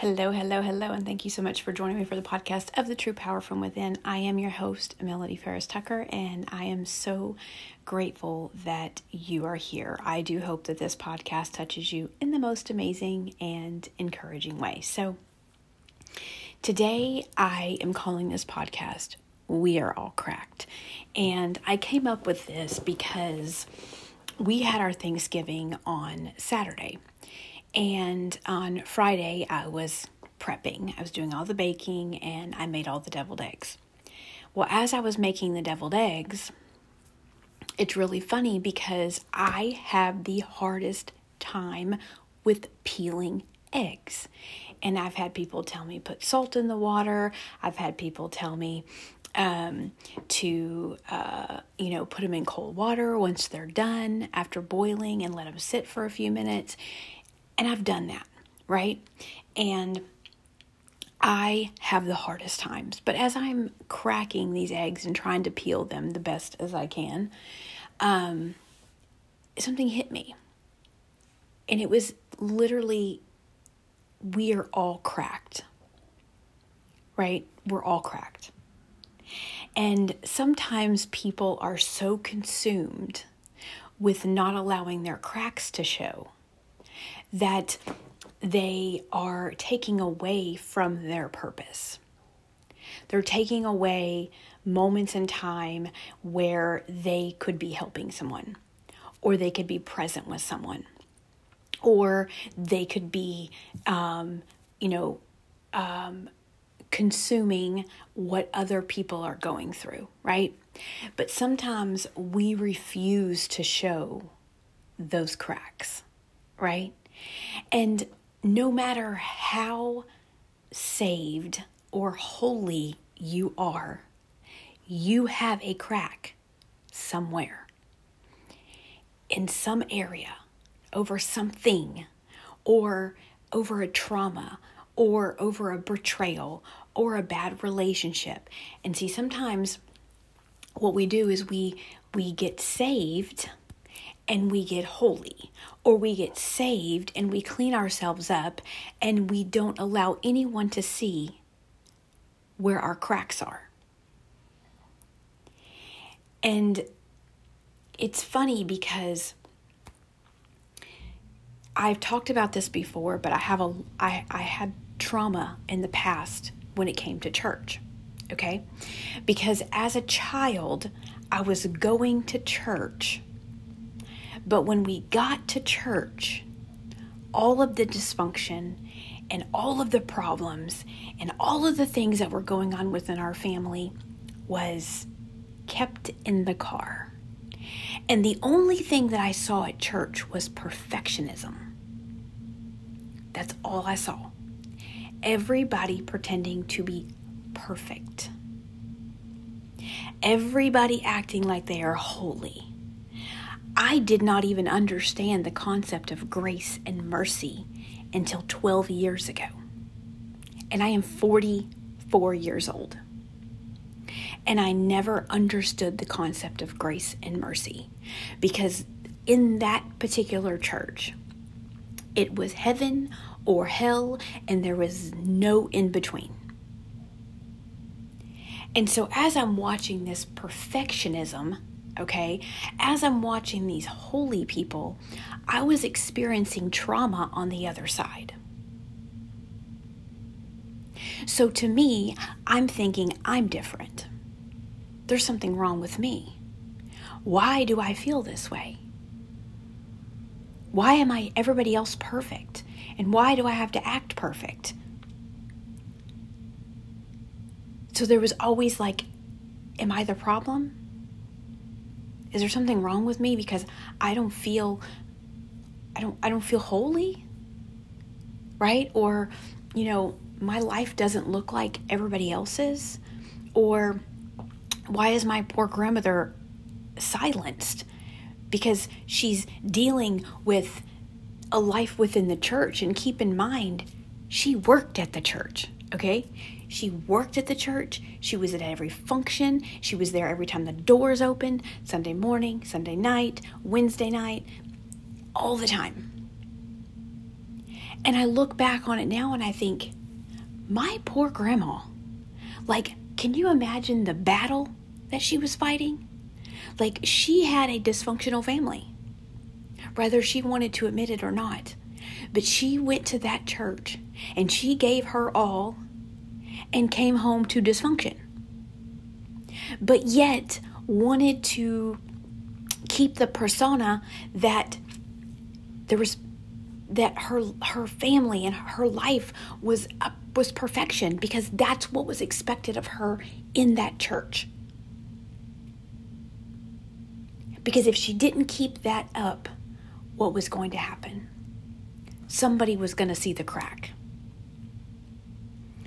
Hello, hello, hello, and thank you so much for joining me for the podcast of the True Power from Within. I am your host, Melody Ferris Tucker, and I am so grateful that you are here. I do hope that this podcast touches you in the most amazing and encouraging way. So, today I am calling this podcast We Are All Cracked. And I came up with this because we had our Thanksgiving on Saturday. And on Friday, I was prepping. I was doing all the baking and I made all the deviled eggs. Well, as I was making the deviled eggs, it's really funny because I have the hardest time with peeling eggs. And I've had people tell me put salt in the water. I've had people tell me um, to, uh, you know, put them in cold water once they're done after boiling and let them sit for a few minutes. And I've done that, right? And I have the hardest times. But as I'm cracking these eggs and trying to peel them the best as I can, um, something hit me. And it was literally, we are all cracked, right? We're all cracked. And sometimes people are so consumed with not allowing their cracks to show that they are taking away from their purpose. They're taking away moments in time where they could be helping someone, or they could be present with someone, or they could be, um, you know, um, consuming what other people are going through, right? But sometimes we refuse to show those cracks, right? And no matter how saved or holy you are, you have a crack somewhere in some area over something or over a trauma or over a betrayal or a bad relationship. And see sometimes what we do is we we get saved and we get holy, or we get saved and we clean ourselves up and we don't allow anyone to see where our cracks are. And it's funny because I've talked about this before, but I have a I, I had trauma in the past when it came to church. Okay? Because as a child, I was going to church but when we got to church, all of the dysfunction and all of the problems and all of the things that were going on within our family was kept in the car. And the only thing that I saw at church was perfectionism. That's all I saw. Everybody pretending to be perfect. Everybody acting like they are holy. I did not even understand the concept of grace and mercy until 12 years ago. And I am 44 years old. And I never understood the concept of grace and mercy because in that particular church, it was heaven or hell, and there was no in between. And so, as I'm watching this perfectionism okay? As I'm watching these holy people, I was experiencing trauma on the other side. So to me, I'm thinking I'm different. There's something wrong with me. Why do I feel this way? Why am I everybody else perfect? And why do I have to act perfect? So there was always like, am I the problem? Is there something wrong with me because I don't feel I don't I don't feel holy? Right? Or you know, my life doesn't look like everybody else's? Or why is my poor grandmother silenced? Because she's dealing with a life within the church. And keep in mind, she worked at the church, okay? She worked at the church. She was at every function. She was there every time the doors opened Sunday morning, Sunday night, Wednesday night, all the time. And I look back on it now and I think, my poor grandma. Like, can you imagine the battle that she was fighting? Like, she had a dysfunctional family, whether she wanted to admit it or not. But she went to that church and she gave her all and came home to dysfunction. But yet wanted to keep the persona that there was that her her family and her life was a, was perfection because that's what was expected of her in that church. Because if she didn't keep that up, what was going to happen? Somebody was going to see the crack.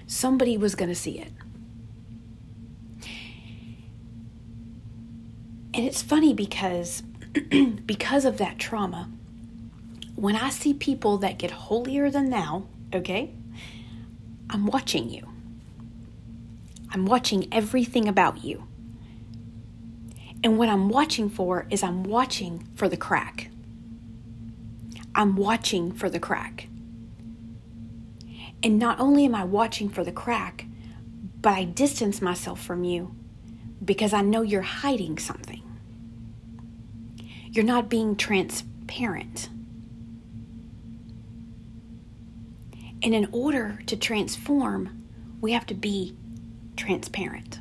Somebody was going to see it. And it's funny because because of that trauma, when I see people that get holier than thou, okay, I'm watching you. I'm watching everything about you. And what I'm watching for is I'm watching for the crack. I'm watching for the crack. And not only am I watching for the crack, but I distance myself from you because I know you're hiding something. You're not being transparent. And in order to transform, we have to be transparent.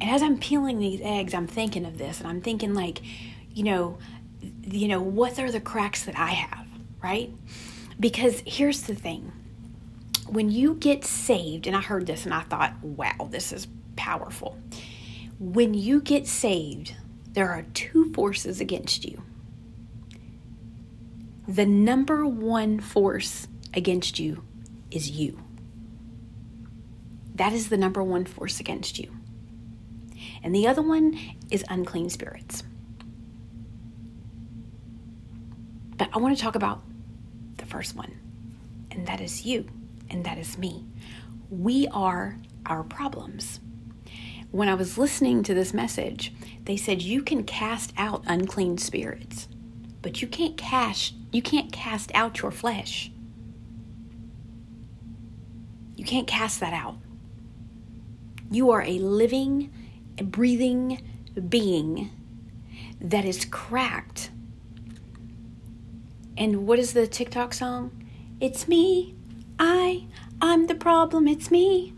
And as I'm peeling these eggs, I'm thinking of this and I'm thinking like, you know, you know, what are the cracks that I have, right? Because here's the thing. When you get saved, and I heard this and I thought, wow, this is powerful. When you get saved, there are two forces against you the number one force against you is you. That is the number one force against you. And the other one is unclean spirits. But I want to talk about first one, and that is you, and that is me. We are our problems. When I was listening to this message, they said you can cast out unclean spirits, but you can't cast you can't cast out your flesh. You can't cast that out. You are a living, breathing being that is cracked. And what is the TikTok song? It's me. I. I'm the problem. It's me.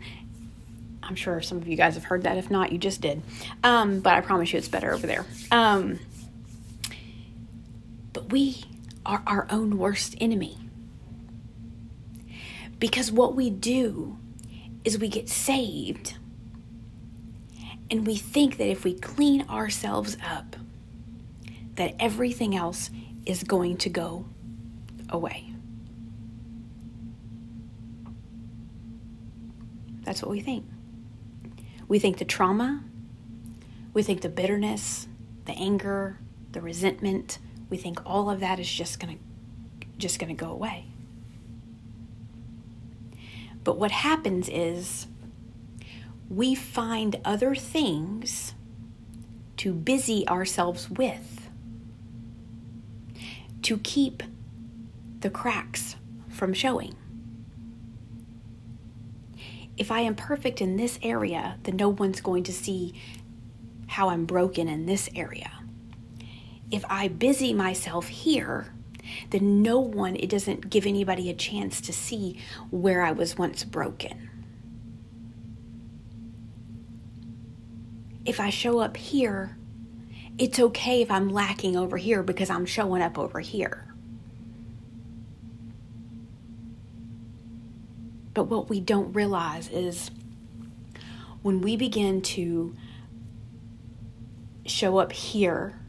I'm sure some of you guys have heard that. If not, you just did. Um, but I promise you it's better over there. Um, but we are our own worst enemy. Because what we do is we get saved and we think that if we clean ourselves up, that everything else is going to go away. That's what we think. We think the trauma, we think the bitterness, the anger, the resentment, we think all of that is just going to just going to go away. But what happens is we find other things to busy ourselves with to keep the cracks from showing. If I am perfect in this area, then no one's going to see how I'm broken in this area if I busy myself here, then no one, it doesn't give anybody a chance to see where I was once broken. If I show up here, it's okay if I'm lacking over here because I'm showing up over here. But what we don't realize is when we begin to show up here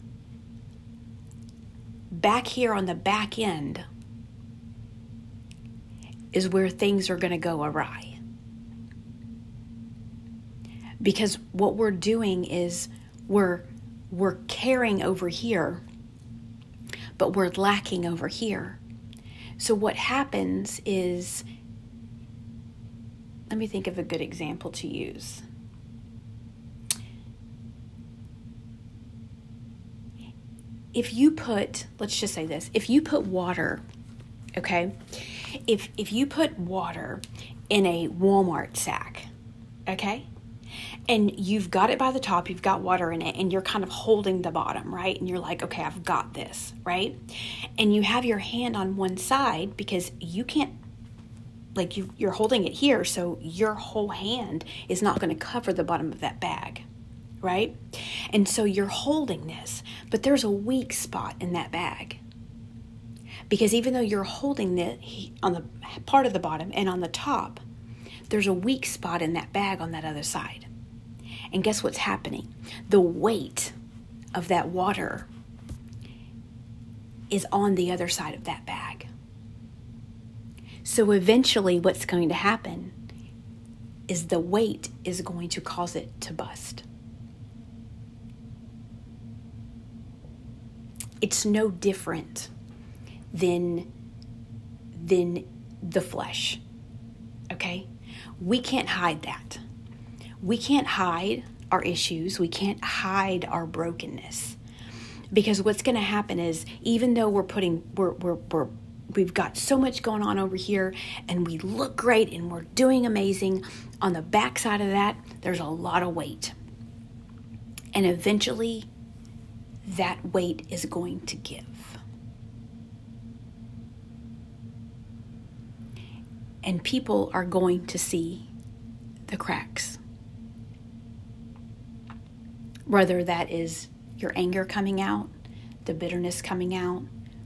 back here on the back end is where things are going to go awry. Because what we're doing is we're we're caring over here, but we're lacking over here. So what happens is let me think of a good example to use. if you put, let's just say this, if you put water, okay, if if you put water in a Walmart sack, okay, and you've got it by the top, you've got water in it, and you're kind of holding the bottom, right? And you're like, okay, I've got this, right? And you have your hand on one side because you can't, like, you, you're holding it here, so your whole hand is not going to cover the bottom of that bag, right? And so you're holding this, but there's a weak spot in that bag. Because even though you're holding it on the part of the bottom and on the top, there's a weak spot in that bag on that other side. And guess what's happening? The weight of that water is on the other side of that bag. So eventually, what's going to happen is the weight is going to cause it to bust. It's no different than, than the flesh. Okay? We can't hide that we can't hide our issues, we can't hide our brokenness. Because what's going to happen is even though we're putting we're we're we're we've got so much going on over here and we look great and we're doing amazing, on the backside of that, there's a lot of weight. And eventually that weight is going to give. And people are going to see the cracks whether that is your anger coming out, the bitterness coming out,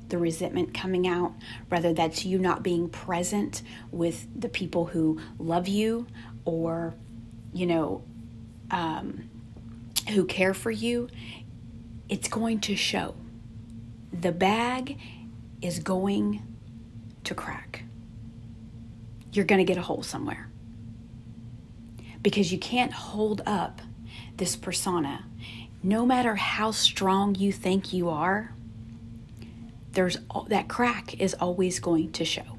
the resentment coming out, whether that's you not being present with the people who love you or, you know, um, who care for you, it's going to show. The bag is going to crack. You're going to get a hole somewhere because you can't hold up this persona, no matter how strong you think you are, there's that crack is always going to show.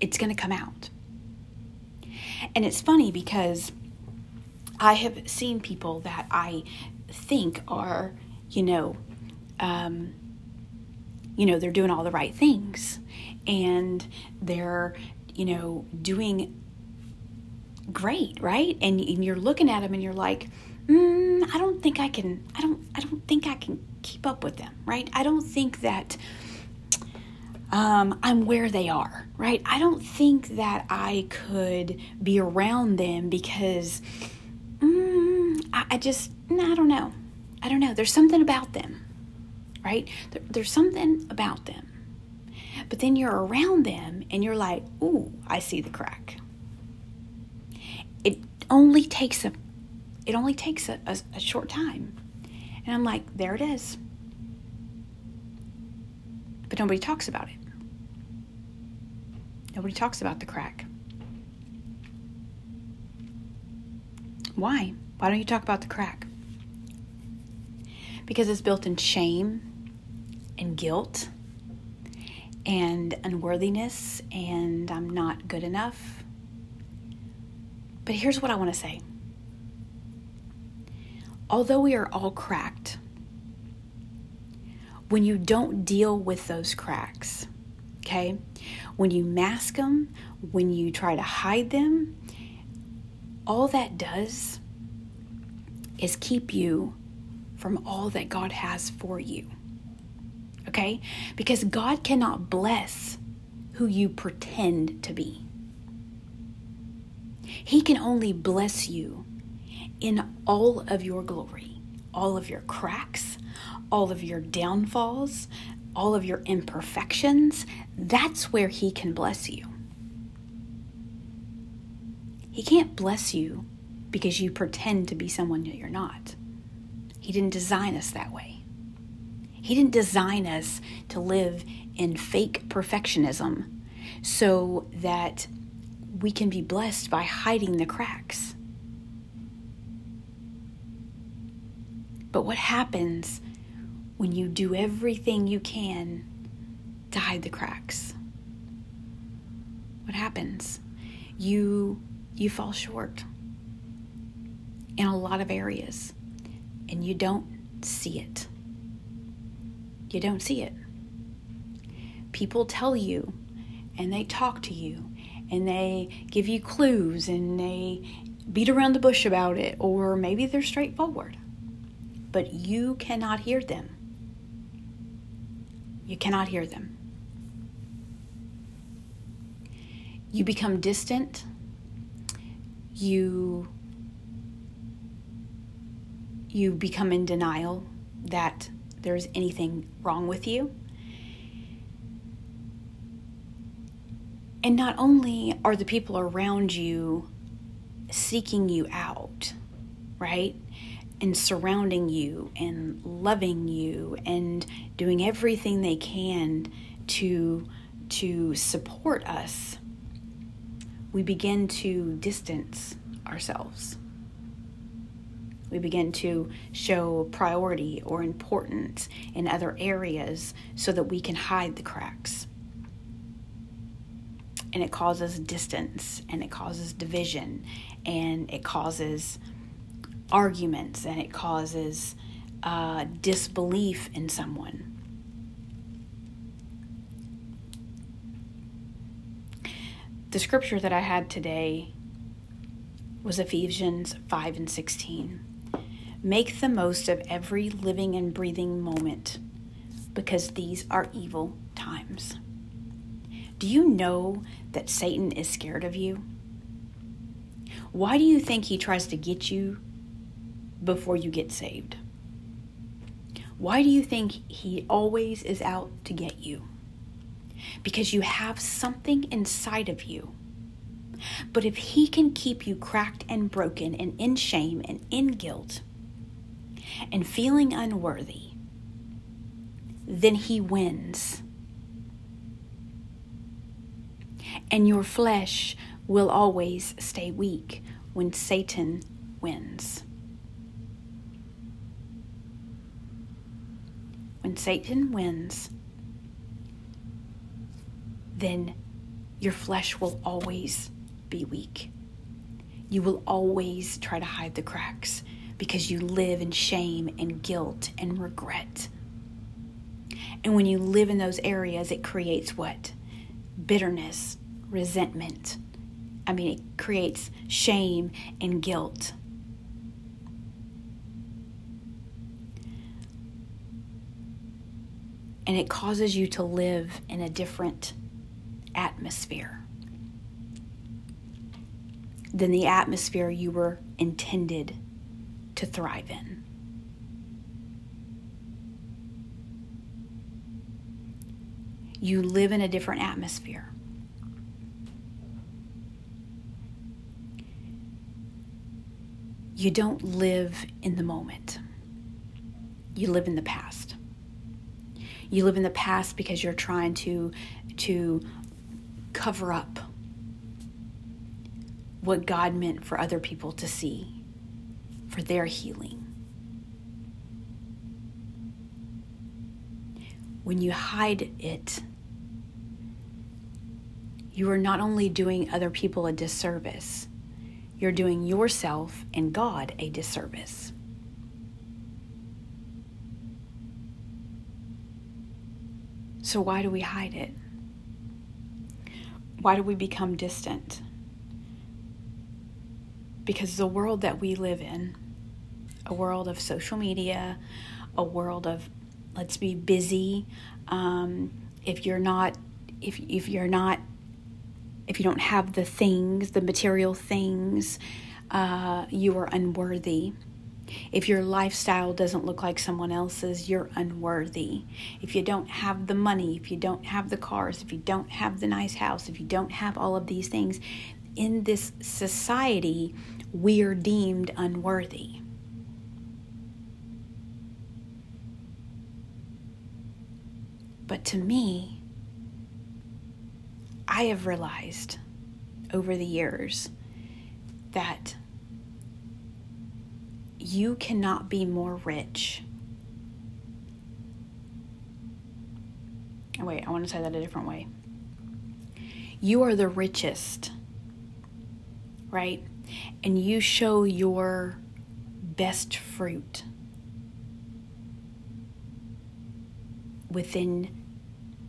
It's going to come out. And it's funny because I have seen people that I think are, you know, um, you know, they're doing all the right things and they're, you know, doing great, right? And, and you're looking at them and you're like, mm, I don't think I can. I don't. I don't think I can keep up with them, right? I don't think that um, I'm where they are, right? I don't think that I could be around them because mm, I, I, just. I don't know. I don't know. There's something about them, right? There, there's something about them. But then you're around them and you're like, ooh, I see the crack only takes a it only takes a, a, a short time. And I'm like, there it is. But nobody talks about it. Nobody talks about the crack. Why? Why don't you talk about the crack? Because it's built in shame and guilt and unworthiness, and I'm not good enough, but here's what I want to say although we are all cracked, when you don't deal with those cracks, okay, when you mask them, when you try to hide them, all that does is keep you from all that God has for you. Okay? Because God cannot bless who you pretend to be. He can only bless you in all of your glory, all of your cracks, all of your downfalls, all of your imperfections. That's where He can bless you. He can't bless you because you pretend to be someone that you're not. He didn't design us that way. He didn't design us to live in fake perfectionism so that we can be blessed by hiding the cracks. But what happens when you do everything you can to hide the cracks? What happens? You you fall short in a lot of areas and you don't see it. you don't see it. People tell you and they talk to you and they give you clues and they beat around the bush about it, or maybe they're straightforward. But you cannot hear them. You cannot hear them. You become distant. You you become in denial that there's anything wrong with you. And not only are the people around you seeking you out, right? And surrounding you and loving you and doing everything they can to to support us. We begin to distance ourselves. We begin to show priority or importance in other areas so that we can hide the cracks and it causes distance and it causes division and it causes arguments and it causes uh, disbelief in someone. The scripture that I had today was Ephesians 5 and 16. Make the most of every living and breathing moment because these are evil times. Do you know that Satan is scared of you? Why do you think he tries to get you before you get saved? Why do you think he always is out to get you? Because you have something inside of you. But if he can keep you cracked and broken and in shame and in guilt and feeling unworthy, then he wins and your flesh will always stay weak when Satan wins. When Satan wins, then your flesh will always be weak. You will always try to hide the cracks because you live in shame and guilt and regret. And when you live in those areas, it creates what? Bitterness, resentment. I mean, it creates shame and guilt. And it causes you to live in a different atmosphere than the atmosphere you were intended to thrive in. You live in a different atmosphere. You don't live in the moment. You live in the past. You live in the past because you're trying to to cover up what God meant for other people to see for their healing. When you hide it, you are not only doing other people a disservice, you're doing yourself and God a disservice. So, why do we hide it? Why do we become distant? Because the world that we live in, a world of social media, a world of let's be busy. Um, if you're not, if if you're not if you don't have the things, the material things, uh, you are unworthy. If your lifestyle doesn't look like someone else's, you're unworthy. If you don't have the money, if you don't have the cars, if you don't have the nice house, if you don't have all of these things, in this society, we are deemed unworthy. But to me, I have realized over the years that you cannot be more rich. Oh, wait, I want to say that a different way. You are the richest, right? And you show your best fruit within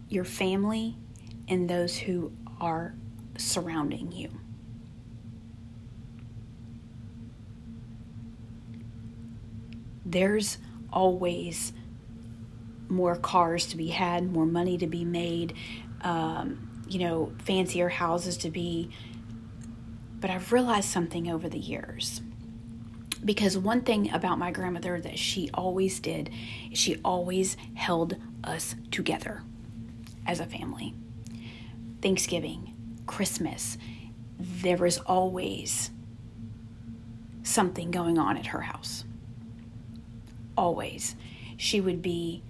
your family and those who are surrounding you. There's always more cars to be had, more money to be made, um, you know, fancier houses to be. But I've realized something over the years. Because one thing about my grandmother that she always did, she always held us together as a family. Thanksgiving, Christmas, there was always something going on at her house. Always. She would be,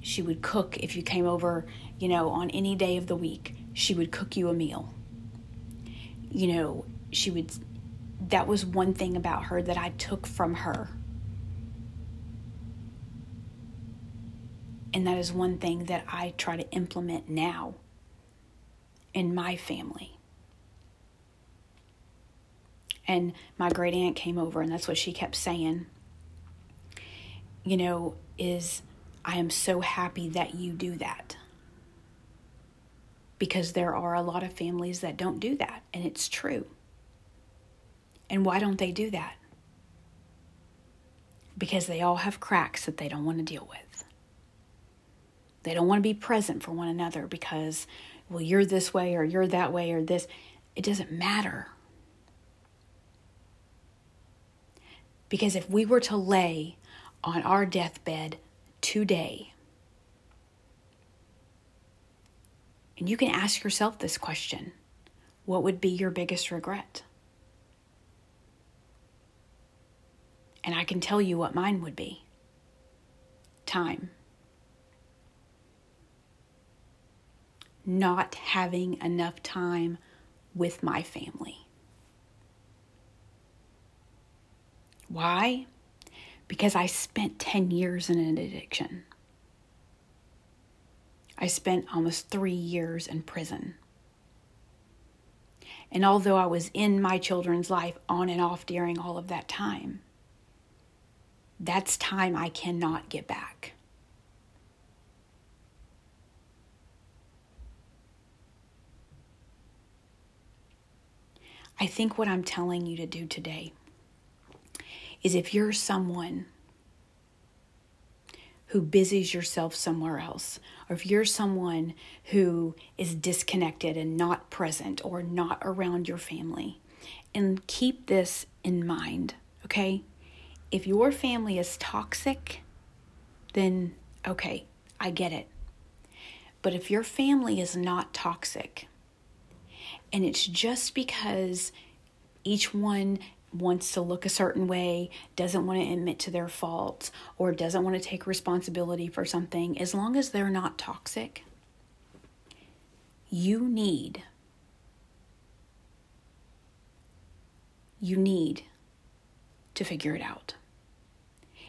she would cook if you came over, you know, on any day of the week. She would cook you a meal. You know, she would, that was one thing about her that I took from her. And that is one thing that I try to implement now in my family. And my great aunt came over, and that's what she kept saying, you know, is I am so happy that you do that. Because there are a lot of families that don't do that, and it's true. And why don't they do that? Because they all have cracks that they don't want to deal with. They don't want to be present for one another because well, you're this way or you're that way or this. It doesn't matter. Because if we were to lay on our deathbed today, and you can ask yourself this question what would be your biggest regret? And I can tell you what mine would be time. Not having enough time with my family. Why? Because I spent 10 years in an addiction. I spent almost three years in prison. And although I was in my children's life on and off during all of that time, that's time I cannot get back. I think what I'm telling you to do today is if you're someone who busies yourself somewhere else, or if you're someone who is disconnected and not present or not around your family, and keep this in mind, okay? If your family is toxic, then okay, I get it. But if your family is not toxic, and it's just because each one wants to look a certain way, doesn't want to admit to their faults, or doesn't want to take responsibility for something, as long as they're not toxic, you need you need to figure it out.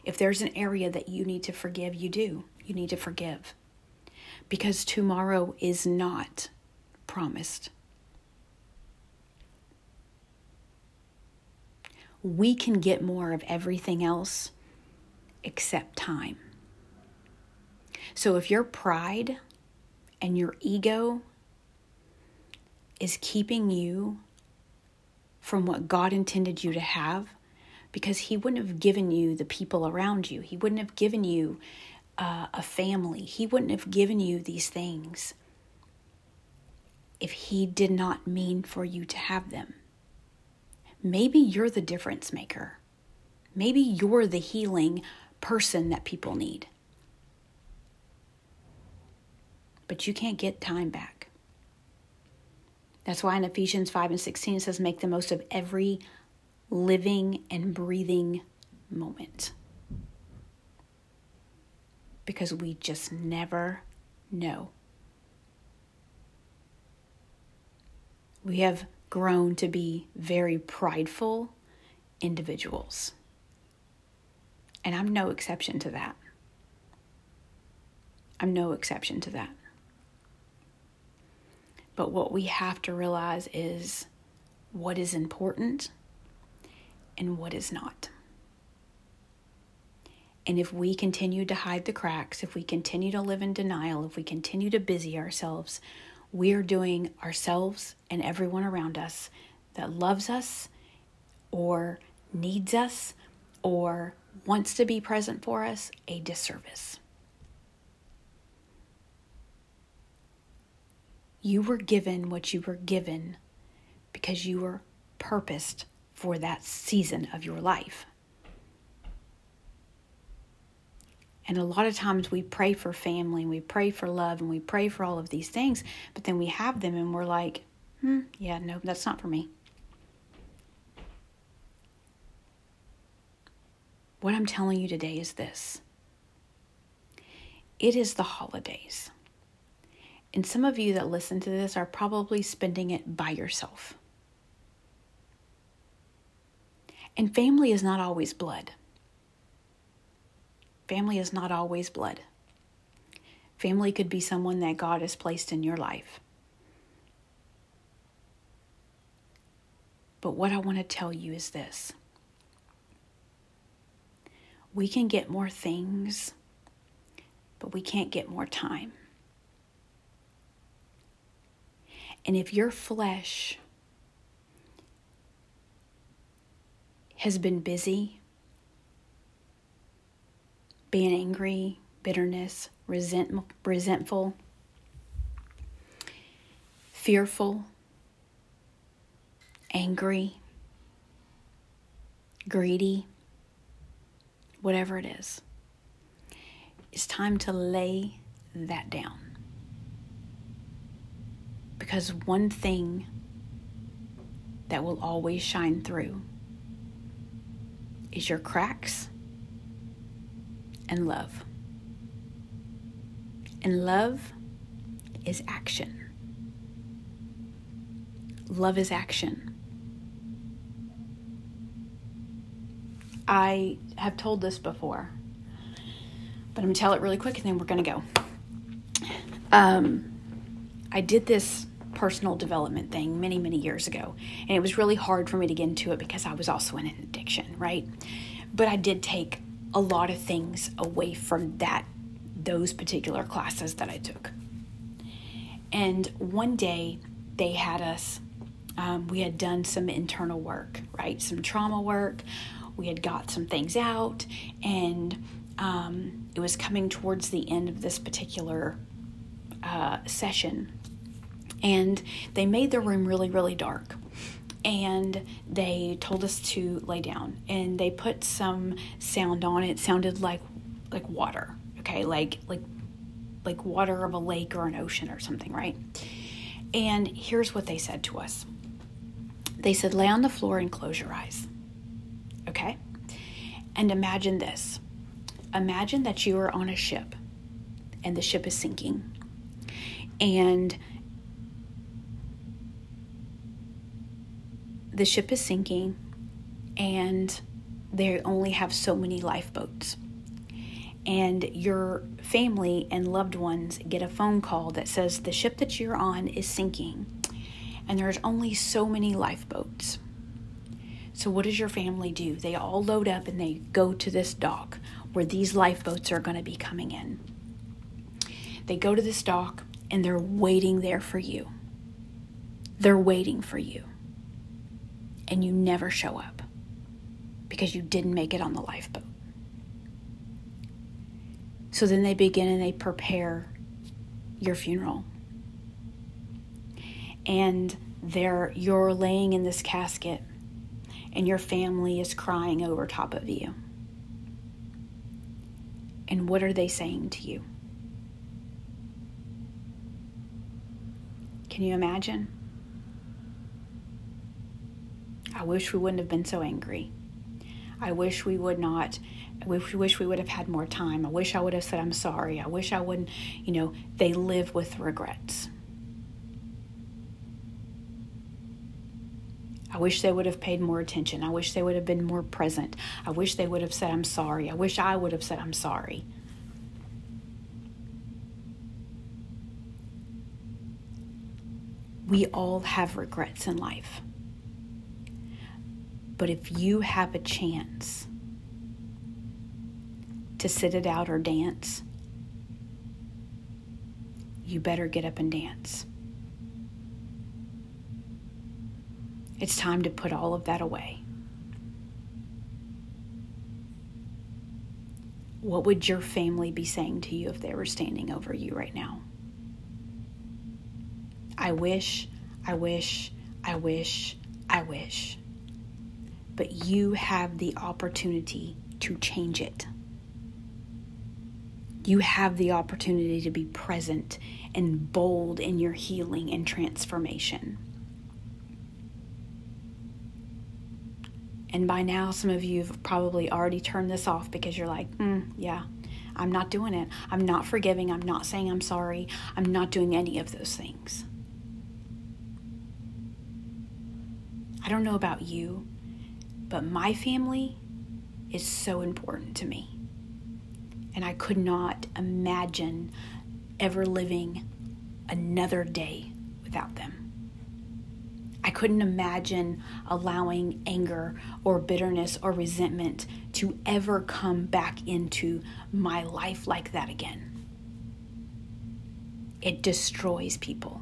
If there's an area that you need to forgive, you do. You need to forgive. Because tomorrow is not promised. We can get more of everything else except time. So if your pride and your ego is keeping you from what God intended you to have, because He wouldn't have given you the people around you, He wouldn't have given you uh, a family, He wouldn't have given you these things if He did not mean for you to have them. Maybe you're the difference maker. Maybe you're the healing person that people need. But you can't get time back. That's why in Ephesians 5 and 16 it says, make the most of every living and breathing moment. Because we just never know. We have grown to be very prideful individuals. And I'm no exception to that. I'm no exception to that. But what we have to realize is what is important and what is not. And if we continue to hide the cracks, if we continue to live in denial, if we continue to busy ourselves, we are doing ourselves and everyone around us that loves us or needs us or wants to be present for us a disservice. You were given what you were given because you were purposed for that season of your life. And a lot of times we pray for family, we pray for love, and we pray for all of these things, but then we have them and we're like, hmm, yeah, no, that's not for me. What I'm telling you today is this it is the holidays. And some of you that listen to this are probably spending it by yourself. And family is not always blood. Family is not always blood. Family could be someone that God has placed in your life. But what I want to tell you is this we can get more things, but we can't get more time. And if your flesh has been busy being angry, bitterness, resent, resentful, fearful, angry, greedy, whatever it is. It's time to lay that down. Because one thing that will always shine through is your cracks and love. And love is action. Love is action. I have told this before, but I'm going to tell it really quick and then we're going to go. Um, I did this personal development thing many, many years ago, and it was really hard for me to get into it because I was also in an addiction, right? But I did take a lot of things away from that those particular classes that I took. And one day they had us um, we had done some internal work, right? Some trauma work. We had got some things out, and um, it was coming towards the end of this particular uh, session. And they made the room really, really dark and they told us to lay down. And they put some sound on it. sounded like like water okay? Like like like water of a lake or an ocean or something right? And here's what they said to us. They said lay on the floor and close your eyes okay? And imagine this. Imagine that you are on a ship and the ship is sinking. And the ship is sinking and they only have so many lifeboats. And your family and loved ones get a phone call that says the ship that you're on is sinking and there's only so many lifeboats. So, what does your family do? They all load up and they go to this dock where these lifeboats are going to be coming in. They go to this dock and they're waiting there for you. They're waiting for you and you never show up because you didn't make it on the lifeboat. So then they begin and they prepare your funeral. And there you're laying in this casket and your family is crying over top of you. And what are they saying to you? Can you imagine? I wish we wouldn't have been so angry. I wish we would not. I wish, wish we would have had more time. I wish I would have said, I'm sorry. I wish I wouldn't. You know, they live with regrets. I wish they would have paid more attention. I wish they would have been more present. I wish they would have said, I'm sorry. I wish I would have said, I'm sorry. We all have regrets in life. But if you have a chance to sit it out or dance, you better get up and dance. It's time to put all of that away. What would your family be saying to you if they were standing over you right now? I wish, I wish, I wish, I wish. But you have the opportunity to change it. You have the opportunity to be present and bold in your healing and transformation. And by now, some of you have probably already turned this off because you're like, mm, yeah, I'm not doing it. I'm not forgiving. I'm not saying I'm sorry. I'm not doing any of those things. I don't know about you, but my family is so important to me. And I could not imagine ever living another day without them. I couldn't imagine allowing anger or bitterness or resentment to ever come back into my life like that again. It destroys people.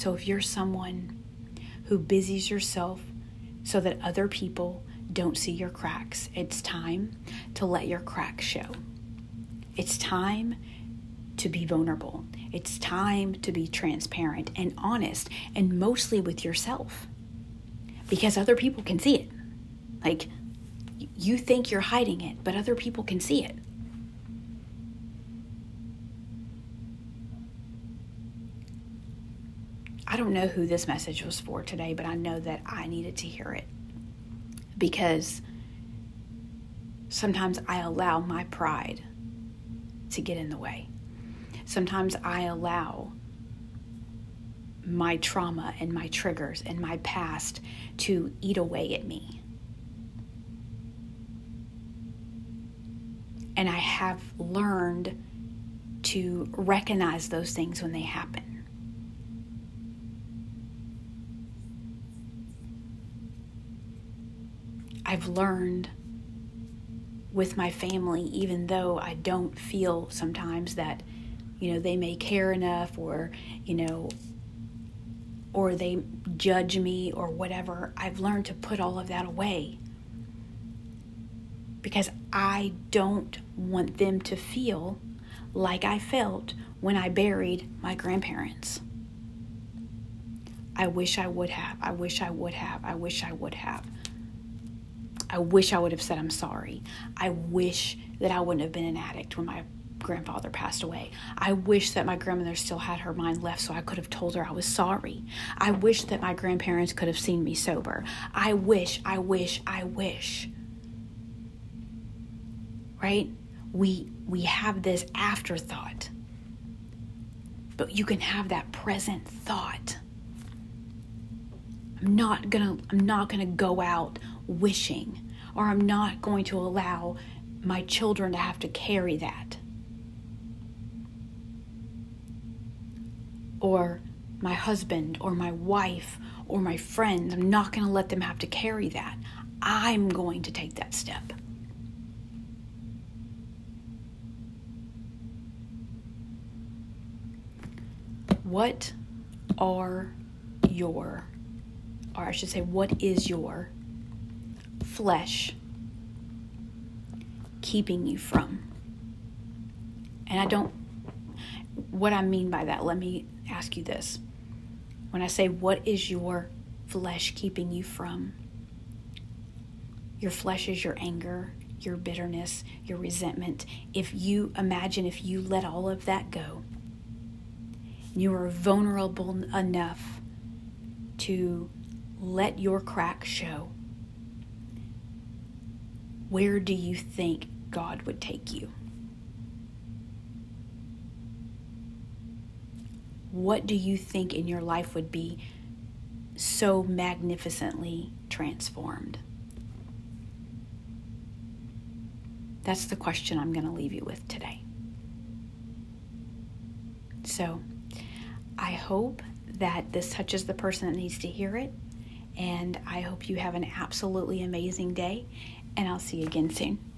So if you're someone who busies yourself so that other people don't see your cracks, it's time to let your cracks show. It's time to be vulnerable. It's time to be transparent and honest, and mostly with yourself because other people can see it. Like, you think you're hiding it, but other people can see it. I don't know who this message was for today, but I know that I needed to hear it because sometimes I allow my pride to get in the way. Sometimes I allow my trauma and my triggers and my past to eat away at me. And I have learned to recognize those things when they happen. I've learned with my family, even though I don't feel sometimes that you know, they may care enough or, you know, or they judge me or whatever. I've learned to put all of that away because I don't want them to feel like I felt when I buried my grandparents. I wish I would have. I wish I would have. I wish I would have. I wish I would have said I'm sorry. I wish that I wouldn't have been an addict when my grandfather passed away. I wish that my grandmother still had her mind left so I could have told her I was sorry. I wish that my grandparents could have seen me sober. I wish, I wish, I wish. Right? We we have this afterthought. But you can have that present thought. I'm not going to I'm not going to go out wishing or I'm not going to allow my children to have to carry that. or my husband or my wife or my friends. I'm not going to let them have to carry that. I'm going to take that step. What are your, or I should say, what is your flesh keeping you from? And I don't, what I mean by that, let me ask you this. When I say, What is your flesh keeping you from? Your flesh is your anger, your bitterness, your resentment. If you imagine if you let all of that go, you are vulnerable enough to let your crack show, where do you think God would take you? what do you think in your life would be so magnificently transformed? That's the question I'm going to leave you with today. So, I hope that this touches the person that needs to hear it And I hope you have an absolutely amazing day, and I'll see you again soon.